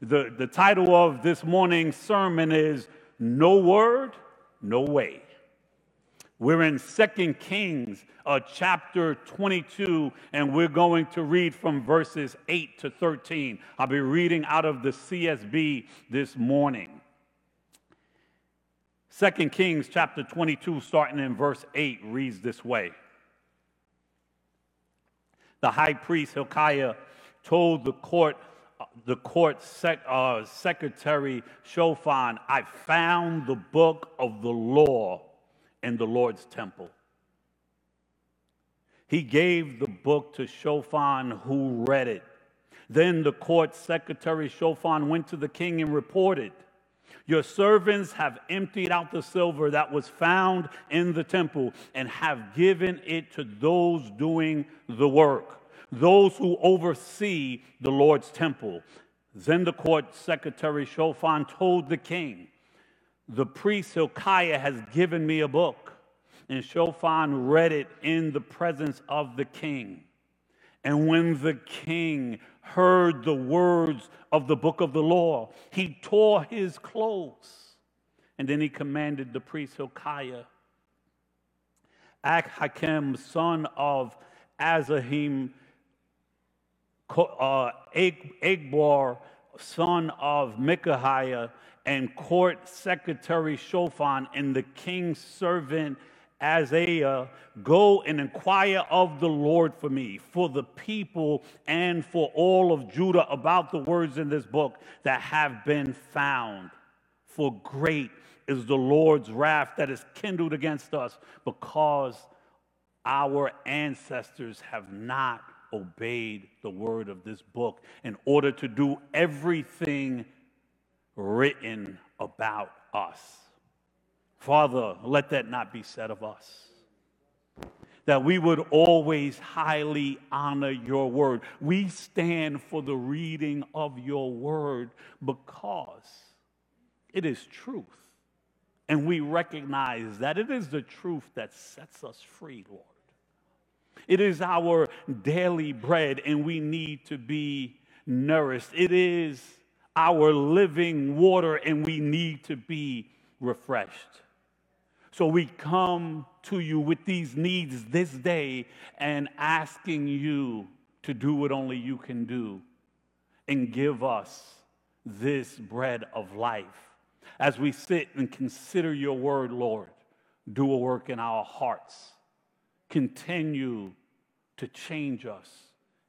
The, the title of this morning's sermon is No Word, No Way. We're in 2 Kings, uh, chapter 22, and we're going to read from verses 8 to 13. I'll be reading out of the CSB this morning. 2 Kings, chapter 22, starting in verse 8, reads this way The high priest Hilkiah told the court the court sec, uh, secretary Shaphan, I found the book of the law in the Lord's temple. He gave the book to Shaphan, who read it. Then the court secretary Shaphan went to the king and reported, Your servants have emptied out the silver that was found in the temple and have given it to those doing the work those who oversee the Lord's temple. Then the court secretary Shaphan told the king, The priest Hilkiah has given me a book. And Shaphan read it in the presence of the king. And when the king heard the words of the book of the law, he tore his clothes. And then he commanded the priest Hilkiah, Ahikam, son of Azahim, uh, son of Micaiah, and court secretary Shaphan, and the king's servant Isaiah, go and inquire of the Lord for me, for the people and for all of Judah about the words in this book that have been found. For great is the Lord's wrath that is kindled against us because our ancestors have not obeyed the word of this book in order to do everything written about us. Father, let that not be said of us. That we would always highly honor your word. We stand for the reading of your word because it is truth. And we recognize that it is the truth that sets us free, Lord. It is our daily bread, and we need to be nourished. It is our living water, and we need to be refreshed. So we come to you with these needs this day and asking you to do what only you can do and give us this bread of life. As we sit and consider your word, Lord, do a work in our hearts. Continue to change us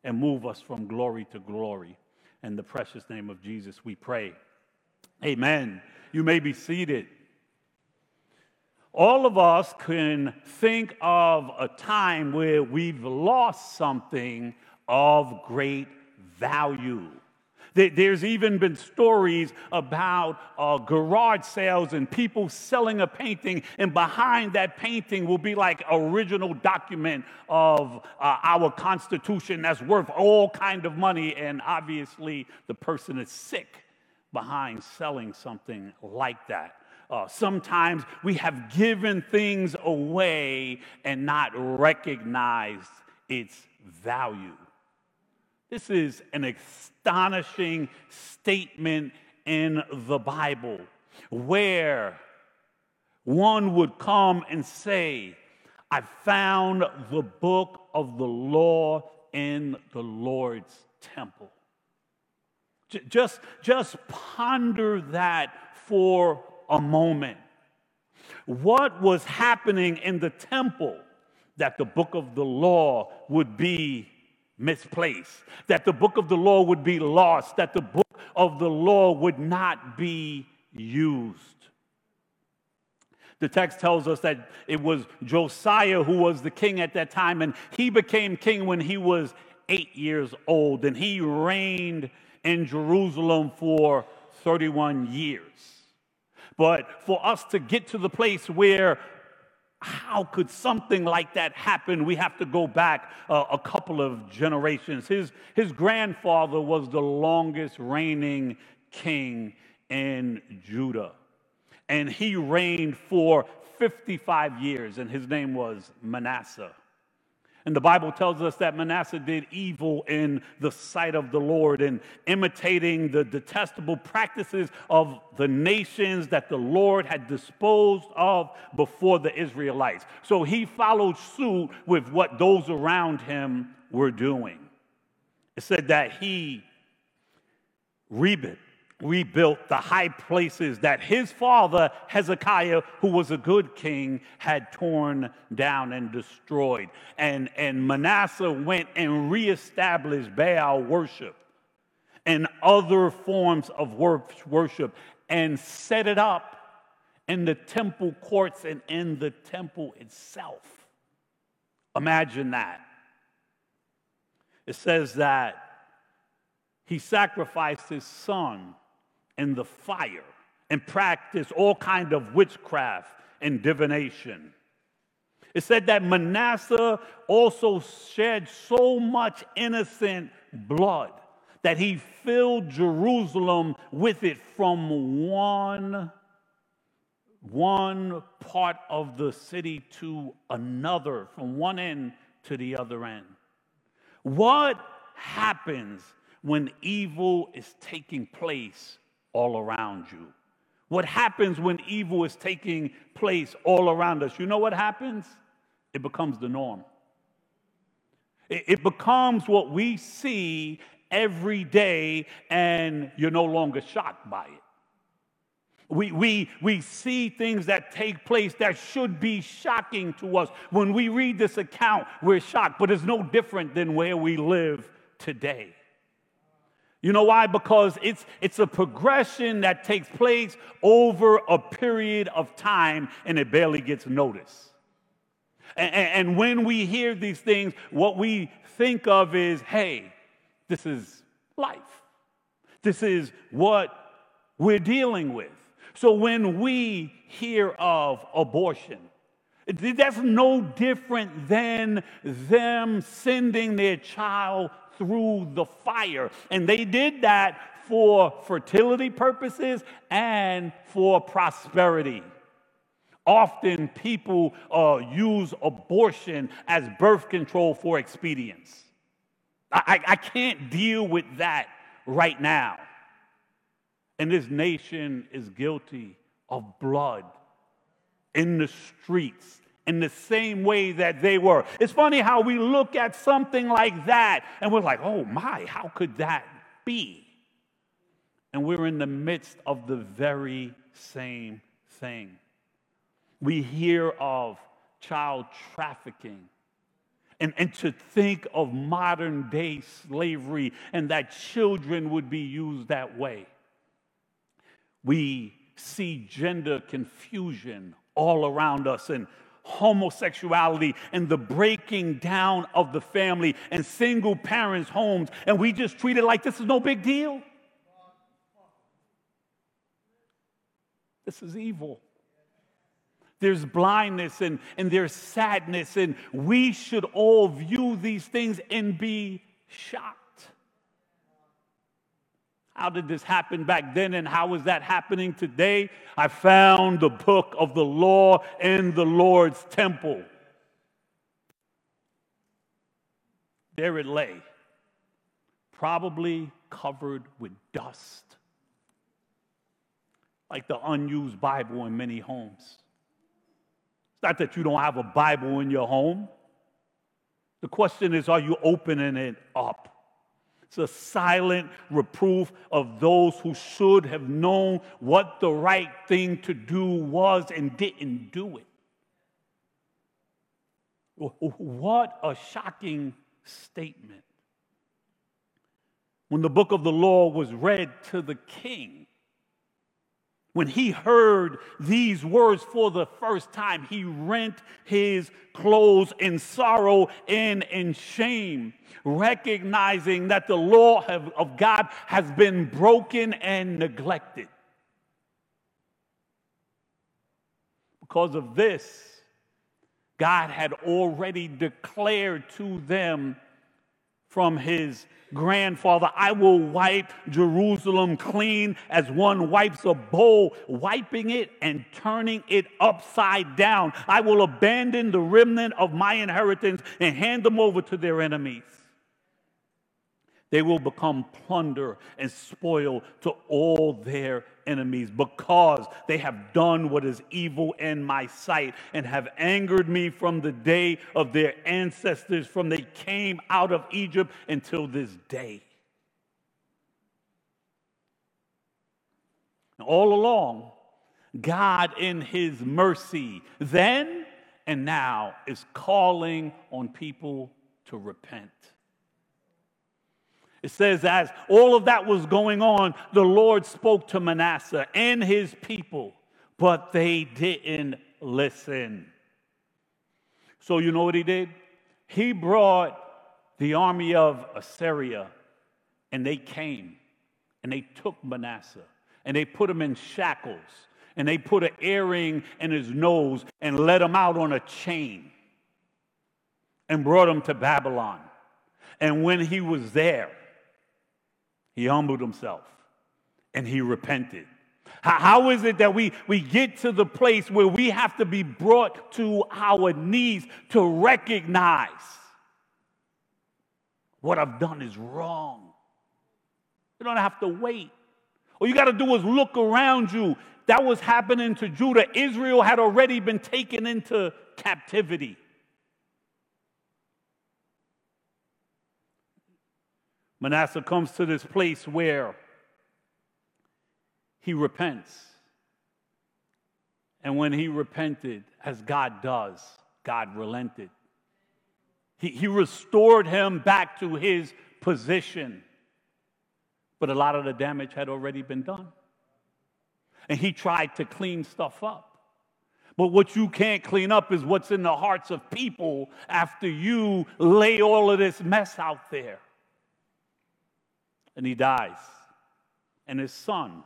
and move us from glory to glory. In the precious name of Jesus, we pray. Amen. You may be seated. All of us can think of a time where we've lost something of great value. There's even been stories about uh, garage sales and people selling a painting, and behind that painting will be like original document of uh, our Constitution that's worth all kind of money, and obviously the person is sick behind selling something like that. Uh, sometimes we have given things away and not recognized its value. This is an astonishing statement in the Bible where one would come and say, I found the book of the law in the Lord's temple. Just, just ponder that for a moment. What was happening in the temple that the book of the law would be misplaced, that the book of the law would be lost, that the book of the law would not be used. The text tells us that it was Josiah who was the king at that time, and he became king when he was eight years old, and he reigned in Jerusalem for 31 years. But for us to get to the place where how could something like that happen? We have to go back uh, a couple of generations. His, his grandfather was the longest reigning king in Judah, and he reigned for 55 years, and his name was Manasseh. And the Bible tells us that Manasseh did evil in the sight of the Lord and imitating the detestable practices of the nations that the Lord had disposed of before the Israelites. So he followed suit with what those around him were doing. It said that he rebuilt rebuilt the high places that his father Hezekiah, who was a good king, had torn down and destroyed. And, and Manasseh went and reestablished Baal worship and other forms of worship and set it up in the temple courts and in the temple itself. Imagine that. It says that he sacrificed his son in the fire and practiced all kind of witchcraft and divination. It said that Manasseh also shed so much innocent blood that he filled Jerusalem with it from one, one part of the city to another, from one end to the other end. What happens when evil is taking place all around you. What happens when evil is taking place all around us? You know what happens? It becomes the norm. It, becomes what we see every day, and you're no longer shocked by it. We, we, we see things that take place that should be shocking to us. When we read this account, we're shocked, but it's no different than where we live today. You know why? Because it's, it's a progression that takes place over a period of time and it barely gets noticed. And, and, when we hear these things, what we think of is hey, this is life. This is what we're dealing with. So when we hear of abortion, that's no different than them sending their child through the fire. And they did that for fertility purposes and for prosperity. Often people uh, use abortion as birth control for expedience. I, I can't deal with that right now. And this nation is guilty of blood in the streets in the same way that they were. It's funny how we look at something like that and we're like, oh my, how could that be? And we're in the midst of the very same thing. We hear of child trafficking. And, and to think of modern day slavery and that children would be used that way. We see gender confusion all around us and homosexuality and the breaking down of the family and single parents' homes, and we just treat it like this is no big deal. This is evil. There's blindness and, and there's sadness, and we should all view these things and be shocked. How did this happen back then and how is that happening today? I found the book of the law in the Lord's temple. There it lay, probably covered with dust, like the unused Bible in many homes. It's not that you don't have a Bible in your home. The question is, are you opening it up? It's a silent reproof of those who should have known what the right thing to do was and didn't do it. What a shocking statement. When the book of the law was read to the king, when he heard these words for the first time, he rent his clothes in sorrow and in shame, recognizing that the law of God has been broken and neglected. Because of this, God had already declared to them from his grandfather. I will wipe Jerusalem clean as one wipes a bowl, wiping it and turning it upside down. I will abandon the remnant of my inheritance and hand them over to their enemies. They will become plunder and spoil to all their enemies because they have done what is evil in my sight and have angered me from the day of their ancestors, from they came out of Egypt until this day. All along, God, in His mercy, then and now, is calling on people to repent. It says, as all of that was going on, the Lord spoke to Manasseh and his people, but they didn't listen. So, you know what he did? He brought the army of Assyria, and they came and they took Manasseh and they put him in shackles and they put an earring in his nose and let him out on a chain and brought him to Babylon. And when he was there, he humbled himself and he repented. How is it that we, we get to the place where we have to be brought to our knees to recognize what I've done is wrong? You don't have to wait. All you got to do is look around you. That was happening to Judah. Israel had already been taken into captivity. Manasseh comes to this place where he repents. And when he repented, as God does, God relented. He, he restored him back to his position. But a lot of the damage had already been done. And he tried to clean stuff up. But what you can't clean up is what's in the hearts of people after you lay all of this mess out there and he dies. And his son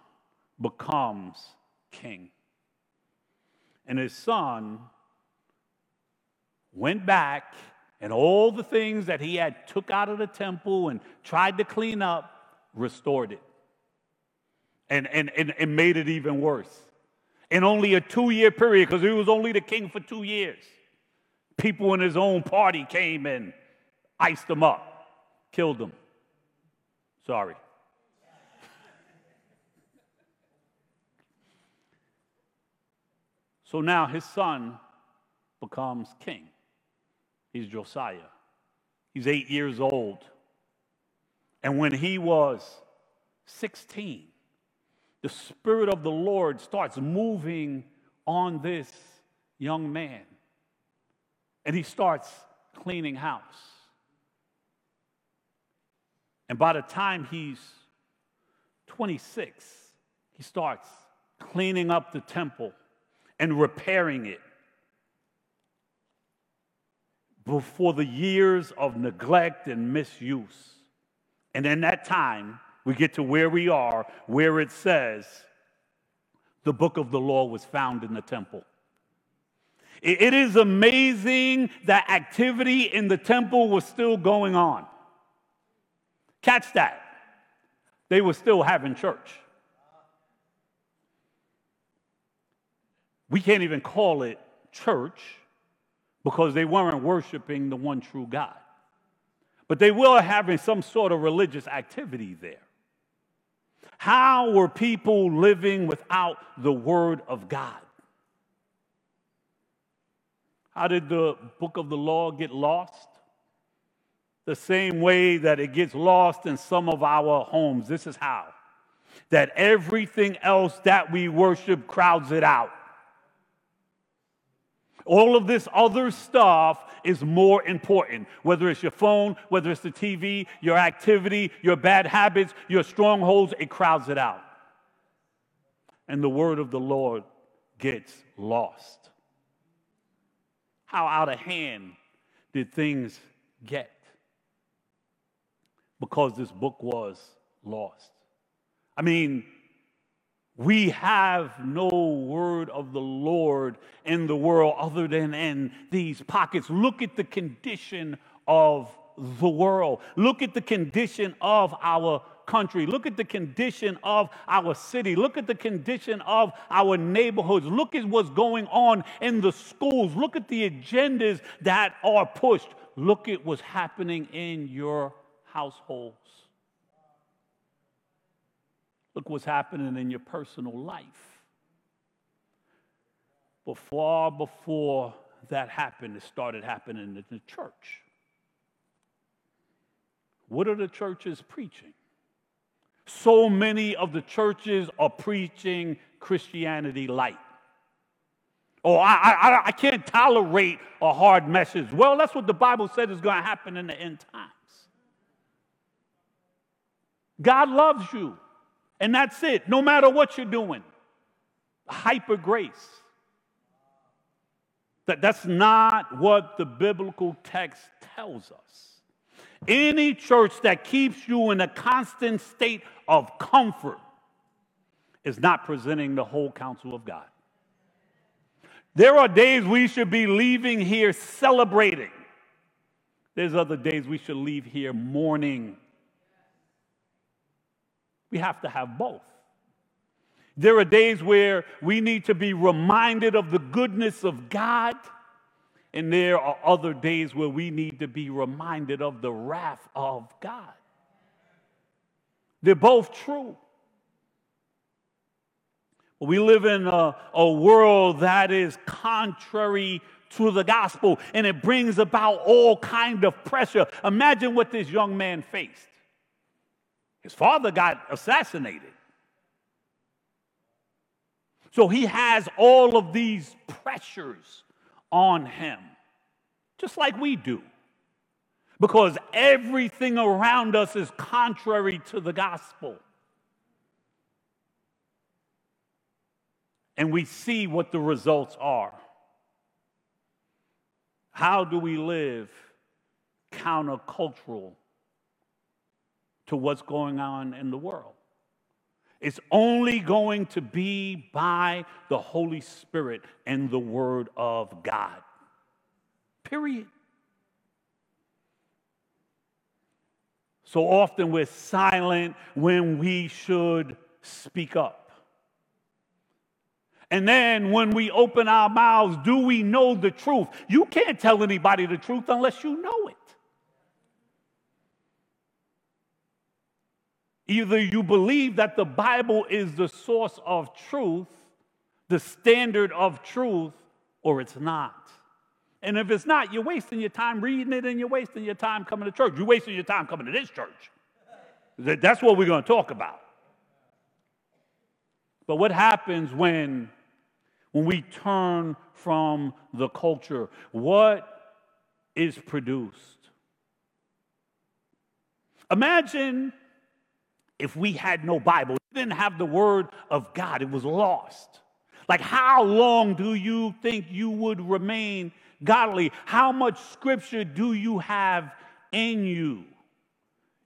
becomes king. And his son went back and all the things that he had took out of the temple and tried to clean up restored it and, and, and, and made it even worse in only a two-year period because he was only the king for two years people in his own party came and iced him up killed him Sorry. So now his son becomes king. He's Josiah. He's eight years old. And when he was 16, the Spirit of the Lord starts moving on this young man. And he starts cleaning house. And by the time he's 26, he starts cleaning up the temple and repairing it. Before the years of neglect and misuse. And in that time, we get to where we are, where it says, the book of the law was found in the temple. It is amazing that activity in the temple was still going on. Catch that. They were still having church. We can't even call it church because they weren't worshiping the one true God. But they were having some sort of religious activity there. How were people living without the Word of God? How did the book of the law get lost? The same way that it gets lost in some of our homes. This is how that everything else that we worship crowds it out. All of this other stuff is more important, whether it's your phone, whether it's the TV, your activity, your bad habits, your strongholds, it crowds it out. And the word of the Lord gets lost. How out of hand did things get? Because this book was lost. I mean, we have no word of the Lord in the world other than in these pockets. Look at the condition of the world. Look at the condition of our country. Look at the condition of our city. Look at the condition of our neighborhoods. Look at what's going on in the schools. Look at the agendas that are pushed. Look at what's happening in your households. Look what's happening in your personal life. But far before that happened, it started happening in the church. What are the churches preaching? So many of the churches are preaching Christianity light. Oh, I, I, I can't tolerate a hard message. Well, that's what the Bible said is going to happen in the end times. God loves you, and that's it, no matter what you're doing. Hyper grace. That, that's not what the biblical text tells us. Any church that keeps you in a constant state of comfort is not presenting the whole counsel of God. There are days we should be leaving here celebrating. There's other days we should leave here mourning. We have to have both. There are days where we need to be reminded of the goodness of God and there are other days where we need to be reminded of the wrath of God. They're both true. We live in a, a, world that is contrary to the gospel and it brings about all kind of pressure. Imagine what this young man faced. His father got assassinated. So he has all of these pressures on him, just like we do. Because everything around us is contrary to the gospel. And we see what the results are. How do we live countercultural to what's going on in the world? It's only going to be by the Holy Spirit and the Word of God. Period. So often we're silent when we should speak up. And then when we open our mouths, do we know the truth? You can't tell anybody the truth unless you know it. Either you believe that the Bible is the source of truth, the standard of truth, or it's not. And if it's not, you're wasting your time reading it and you're wasting your time coming to church. You're wasting your time coming to this church. That's what we're going to talk about. But what happens when, when we turn from the culture? What is produced? Imagine if we had no Bible, we didn't have the Word of God, it was lost. Like, how long do you think you would remain godly? How much scripture do you have in you?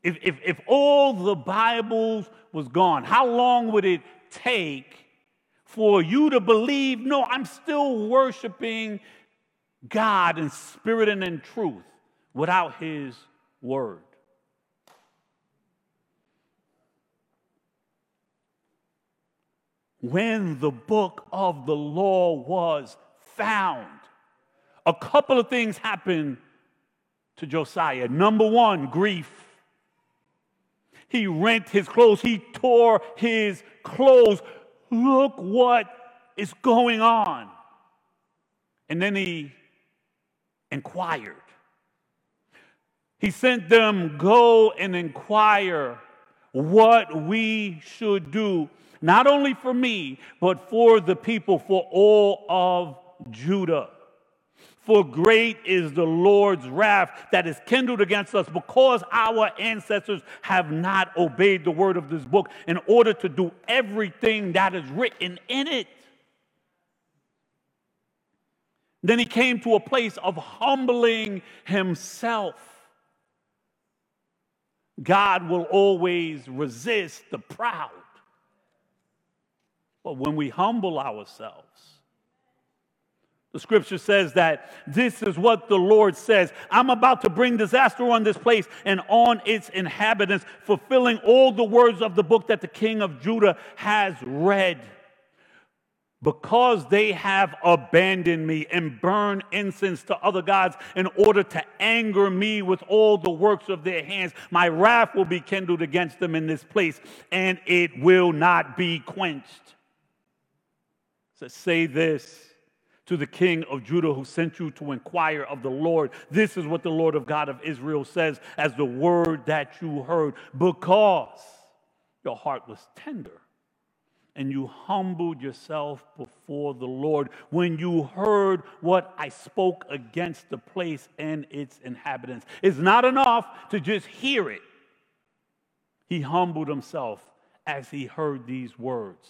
If, if, if all the Bibles was gone, how long would it take for you to believe, no, I'm still worshiping God in spirit and in truth without His Word? When the book of the law was found, a couple of things happened to Josiah. Number one, grief. He rent his clothes, he tore his clothes. Look what is going on. And then he inquired. He sent them, Go and inquire what we should do not only for me, but for the people, for all of Judah. For great is the Lord's wrath that is kindled against us because our ancestors have not obeyed the word of this book in order to do everything that is written in it. Then he came to a place of humbling himself. God will always resist the proud. But when we humble ourselves, The scripture says that this is what the Lord says I'm about to bring disaster on this place and on its inhabitants, fulfilling all the words of the book that the king of Judah has read. Because they have abandoned me and burned incense to other gods in order to anger me with all the works of their hands, my wrath will be kindled against them in this place, and it will not be quenched. So say this to the king of Judah who sent you to inquire of the Lord. This is what the Lord of God of Israel says as the word that you heard, because your heart was tender and you humbled yourself before the Lord when you heard what I spoke against the place and its inhabitants. It's not enough to just hear it. He humbled himself as he heard these words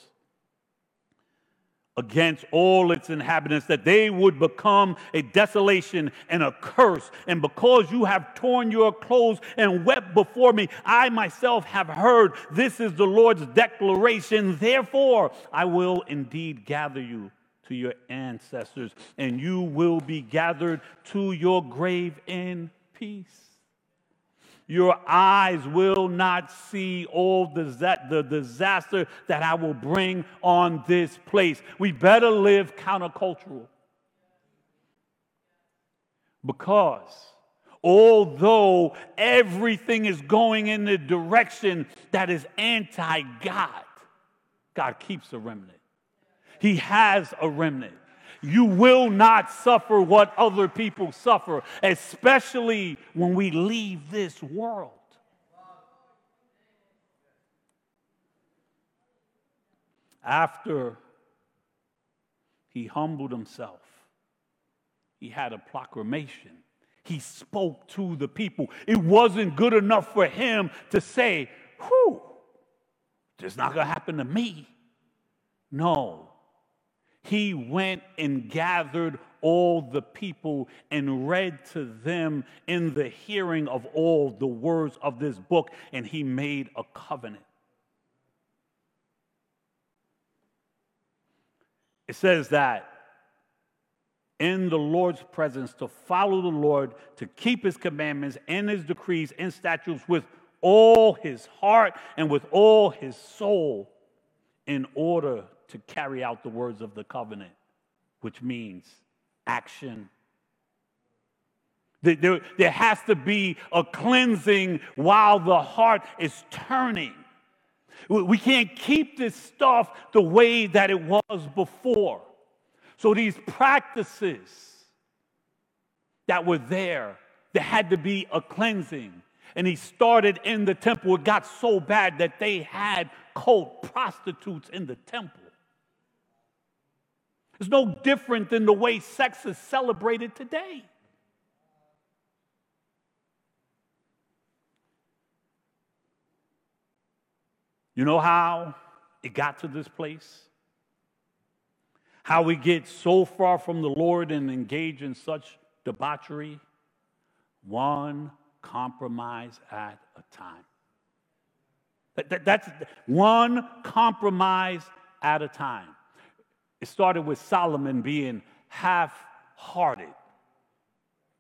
against all its inhabitants, that they would become a desolation and a curse. And because you have torn your clothes and wept before me, I myself have heard this is the Lord's declaration. Therefore, I will indeed gather you to your ancestors, and you will be gathered to your grave in peace. Your eyes will not see all the, disaster that I will bring on this place. We better live countercultural. Because although everything is going in the direction that is anti God, God keeps a remnant. He has a remnant. You will not suffer what other people suffer, especially when we leave this world. After he humbled himself, he had a proclamation. He spoke to the people. It wasn't good enough for him to say, Whew, it's not going to happen to me. No, he went and gathered all the people and read to them in the hearing of all the words of this book, and he made a covenant. It says that in the Lord's presence to follow the Lord, to keep his commandments and his decrees and statutes with all his heart and with all his soul in order to carry out the words of the covenant, which means action. There, there has to be a cleansing while the heart is turning. We can't keep this stuff the way that it was before. So, these practices that were there, there had to be a cleansing. And he started in the temple. It got so bad that they had cult prostitutes in the temple. It's no different than the way sex is celebrated today. You know how it got to this place? How we get so far from the Lord and engage in such debauchery? One compromise at a time. That, that, that's one compromise at a time. It started with Solomon being half hearted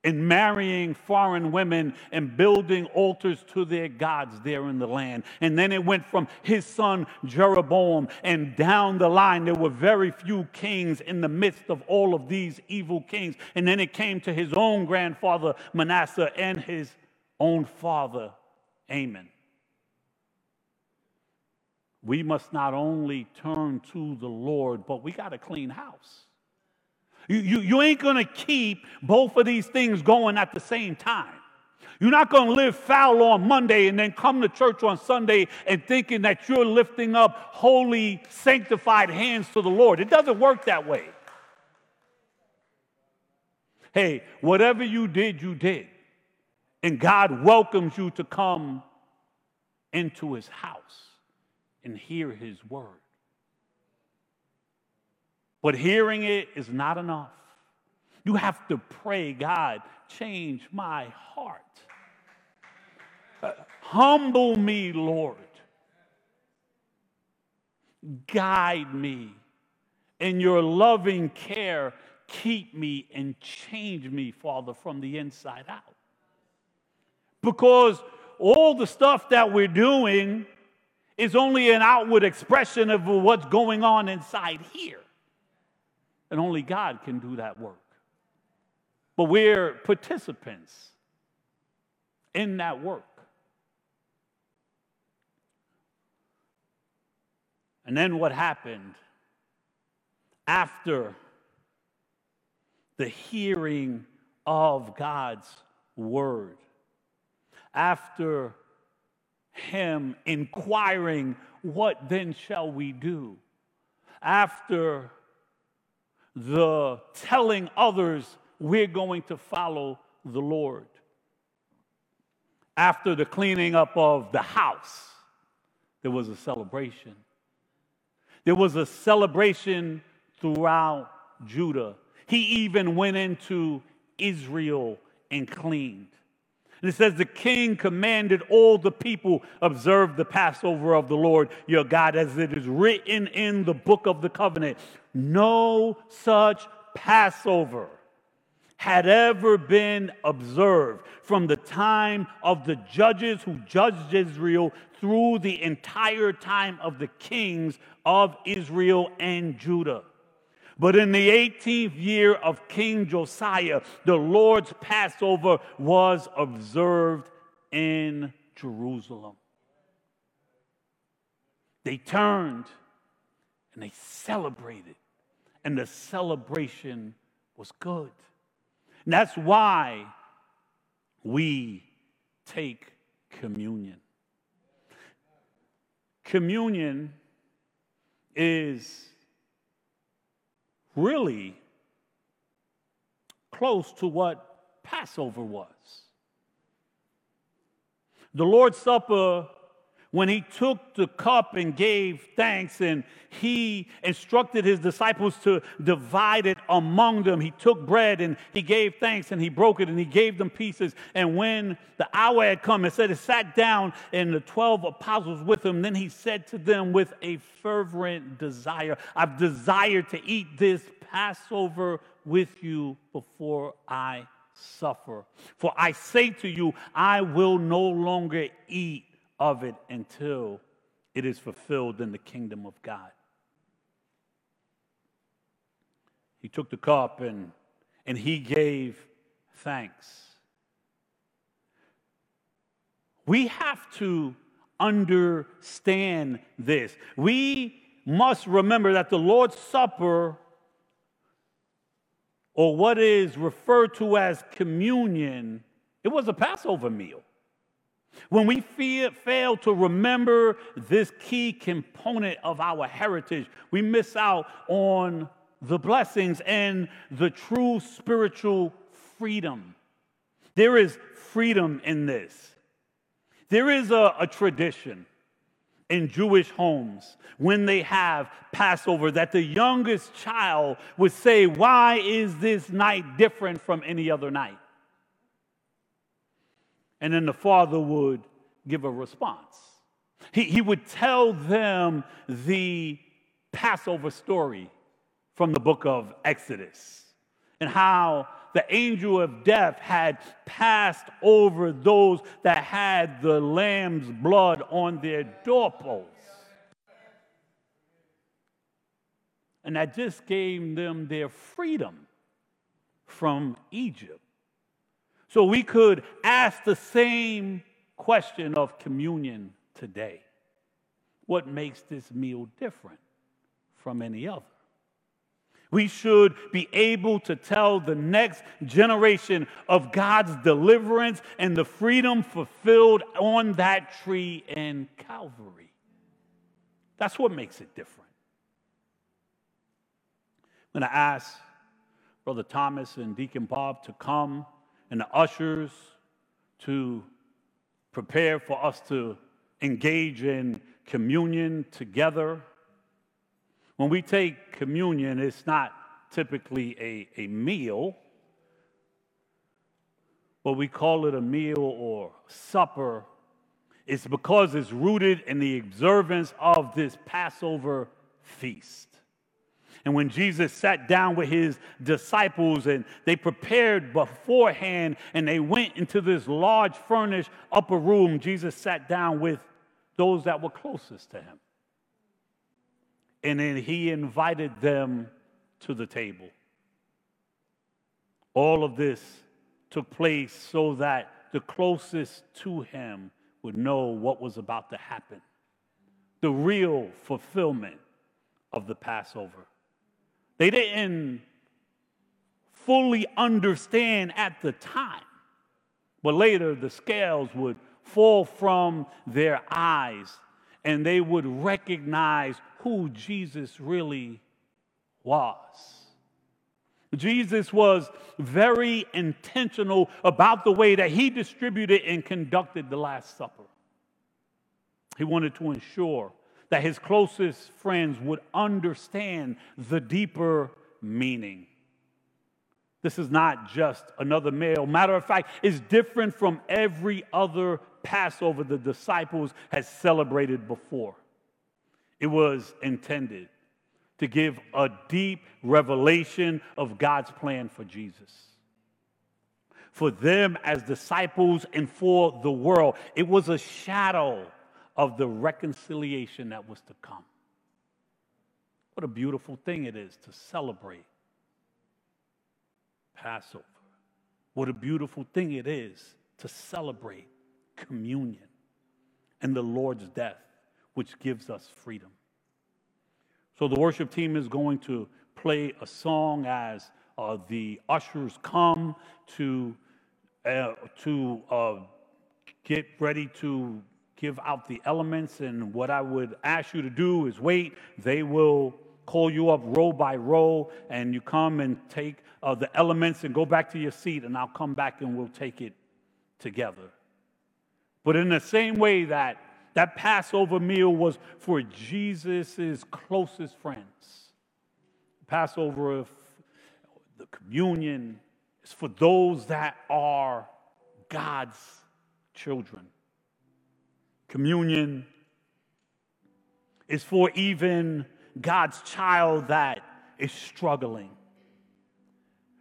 in marrying foreign women and building altars to their gods there in the land. And then it went from his son Jeroboam, and down the line, there were very few kings in the midst of all of these evil kings. And then it came to his own grandfather Manasseh and his own father Amon we must not only turn to the Lord, but we got to clean house. You, you, you ain't going to keep both of these things going at the same time. You're not going to live foul on Monday and then come to church on Sunday and thinking that you're lifting up holy, sanctified hands to the Lord. It doesn't work that way. Hey, whatever you did, you did. And God welcomes you to come into his house and hear his word. But hearing it is not enough. You have to pray, God, change my heart. Uh, humble me, Lord. Guide me in your loving care. keep me and change me, Father, from the inside out. Because all the stuff that we're doing is only an outward expression of what's going on inside here. And only God can do that work. But we're participants in that work. And then what happened after the hearing of God's word? After him inquiring, What then shall we do? After the telling others, We're going to follow the Lord. After the cleaning up of the house, there was a celebration. There was a celebration throughout Judah. He even went into Israel and cleaned. And it says, The king commanded all the people observe the Passover of the Lord your God, as it is written in the book of the covenant. No such Passover had ever been observed from the time of the judges who judged Israel through the entire time of the kings of Israel and Judah. But in the 18th year of King Josiah, the Lord's Passover was observed in Jerusalem. They turned and they celebrated, and the celebration was good. And that's why we take communion. Communion is really close to what Passover was. The Lord's Supper, when he took the cup and gave thanks, and he instructed his disciples to divide it among them, he took bread and he gave thanks and he broke it and he gave them pieces. And when the hour had come, it said, he sat down and the 12 apostles with him. Then he said to them with a fervent desire, I've desired to eat this Passover with you before I suffer. For I say to you, I will no longer eat of it until it is fulfilled in the kingdom of God. He took the cup and, and he gave thanks. We have to understand this. We must remember that the Lord's Supper or what is referred to as communion, it was a Passover meal. When we fail to remember this key component of our heritage, we miss out on the blessings and the true spiritual freedom. There is freedom in this. There is a, a tradition in Jewish homes when they have Passover that the youngest child would say, Why is this night different from any other night? And then the father would give a response. He, he would tell them the Passover story from the book of Exodus and how the angel of death had passed over those that had the lamb's blood on their doorposts. And that just gave them their freedom from Egypt. So we could ask the same question of communion today. What makes this meal different from any other? We should be able to tell the next generation of God's deliverance and the freedom fulfilled on that tree in Calvary. That's what makes it different. I'm going to ask Brother Thomas and Deacon Bob to come and the ushers to prepare for us to engage in communion together. When we take communion, it's not typically a, a meal, but we call it a meal or supper. It's because it's rooted in the observance of this Passover feast. And when Jesus sat down with his disciples and they prepared beforehand and they went into this large furnished upper room, Jesus sat down with those that were closest to him. And then he invited them to the table. All of this took place so that the closest to him would know what was about to happen the real fulfillment of the Passover. They didn't fully understand at the time, but later the scales would fall from their eyes and they would recognize who Jesus really was. Jesus was very intentional about the way that he distributed and conducted the Last Supper. He wanted to ensure that his closest friends would understand the deeper meaning. This is not just another meal. Matter of fact, it's different from every other Passover the disciples had celebrated before. It was intended to give a deep revelation of God's plan for Jesus. For them as disciples and for the world, it was a shadow of the reconciliation that was to come. What a beautiful thing it is to celebrate Passover. What a beautiful thing it is to celebrate communion and the Lord's death, which gives us freedom. So the worship team is going to play a song as uh, the ushers come to, uh, to uh, get ready to give out the elements. And what I would ask you to do is wait. They will call you up row by row, and you come and take uh, the elements and go back to your seat, and I'll come back and we'll take it together. But in the same way that that Passover meal was for Jesus' closest friends. Passover, the communion, is for those that are God's children. Communion is for even God's child that is struggling.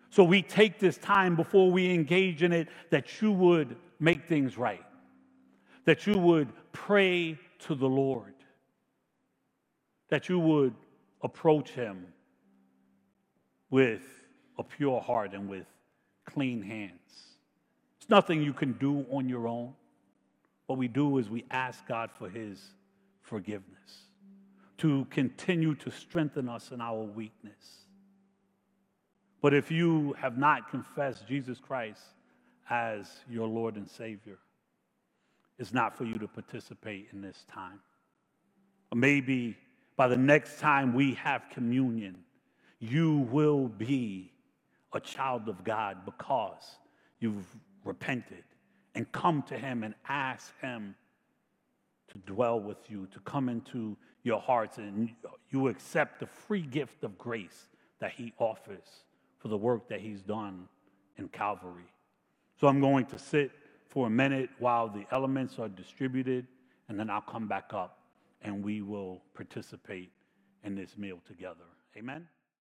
So we take this time before we engage in it that you would make things right that you would pray to the Lord, that you would approach Him with a pure heart and with clean hands. It's nothing you can do on your own. What we do is we ask God for His forgiveness, to continue to strengthen us in our weakness. But if you have not confessed Jesus Christ as your Lord and Savior, it's not for you to participate in this time. Maybe by the next time we have communion, you will be a child of God because you've repented and come to Him and ask Him to dwell with you, to come into your hearts, and you accept the free gift of grace that He offers for the work that He's done in Calvary. So I'm going to sit for a minute while the elements are distributed, and then I'll come back up and we will participate in this meal together. Amen.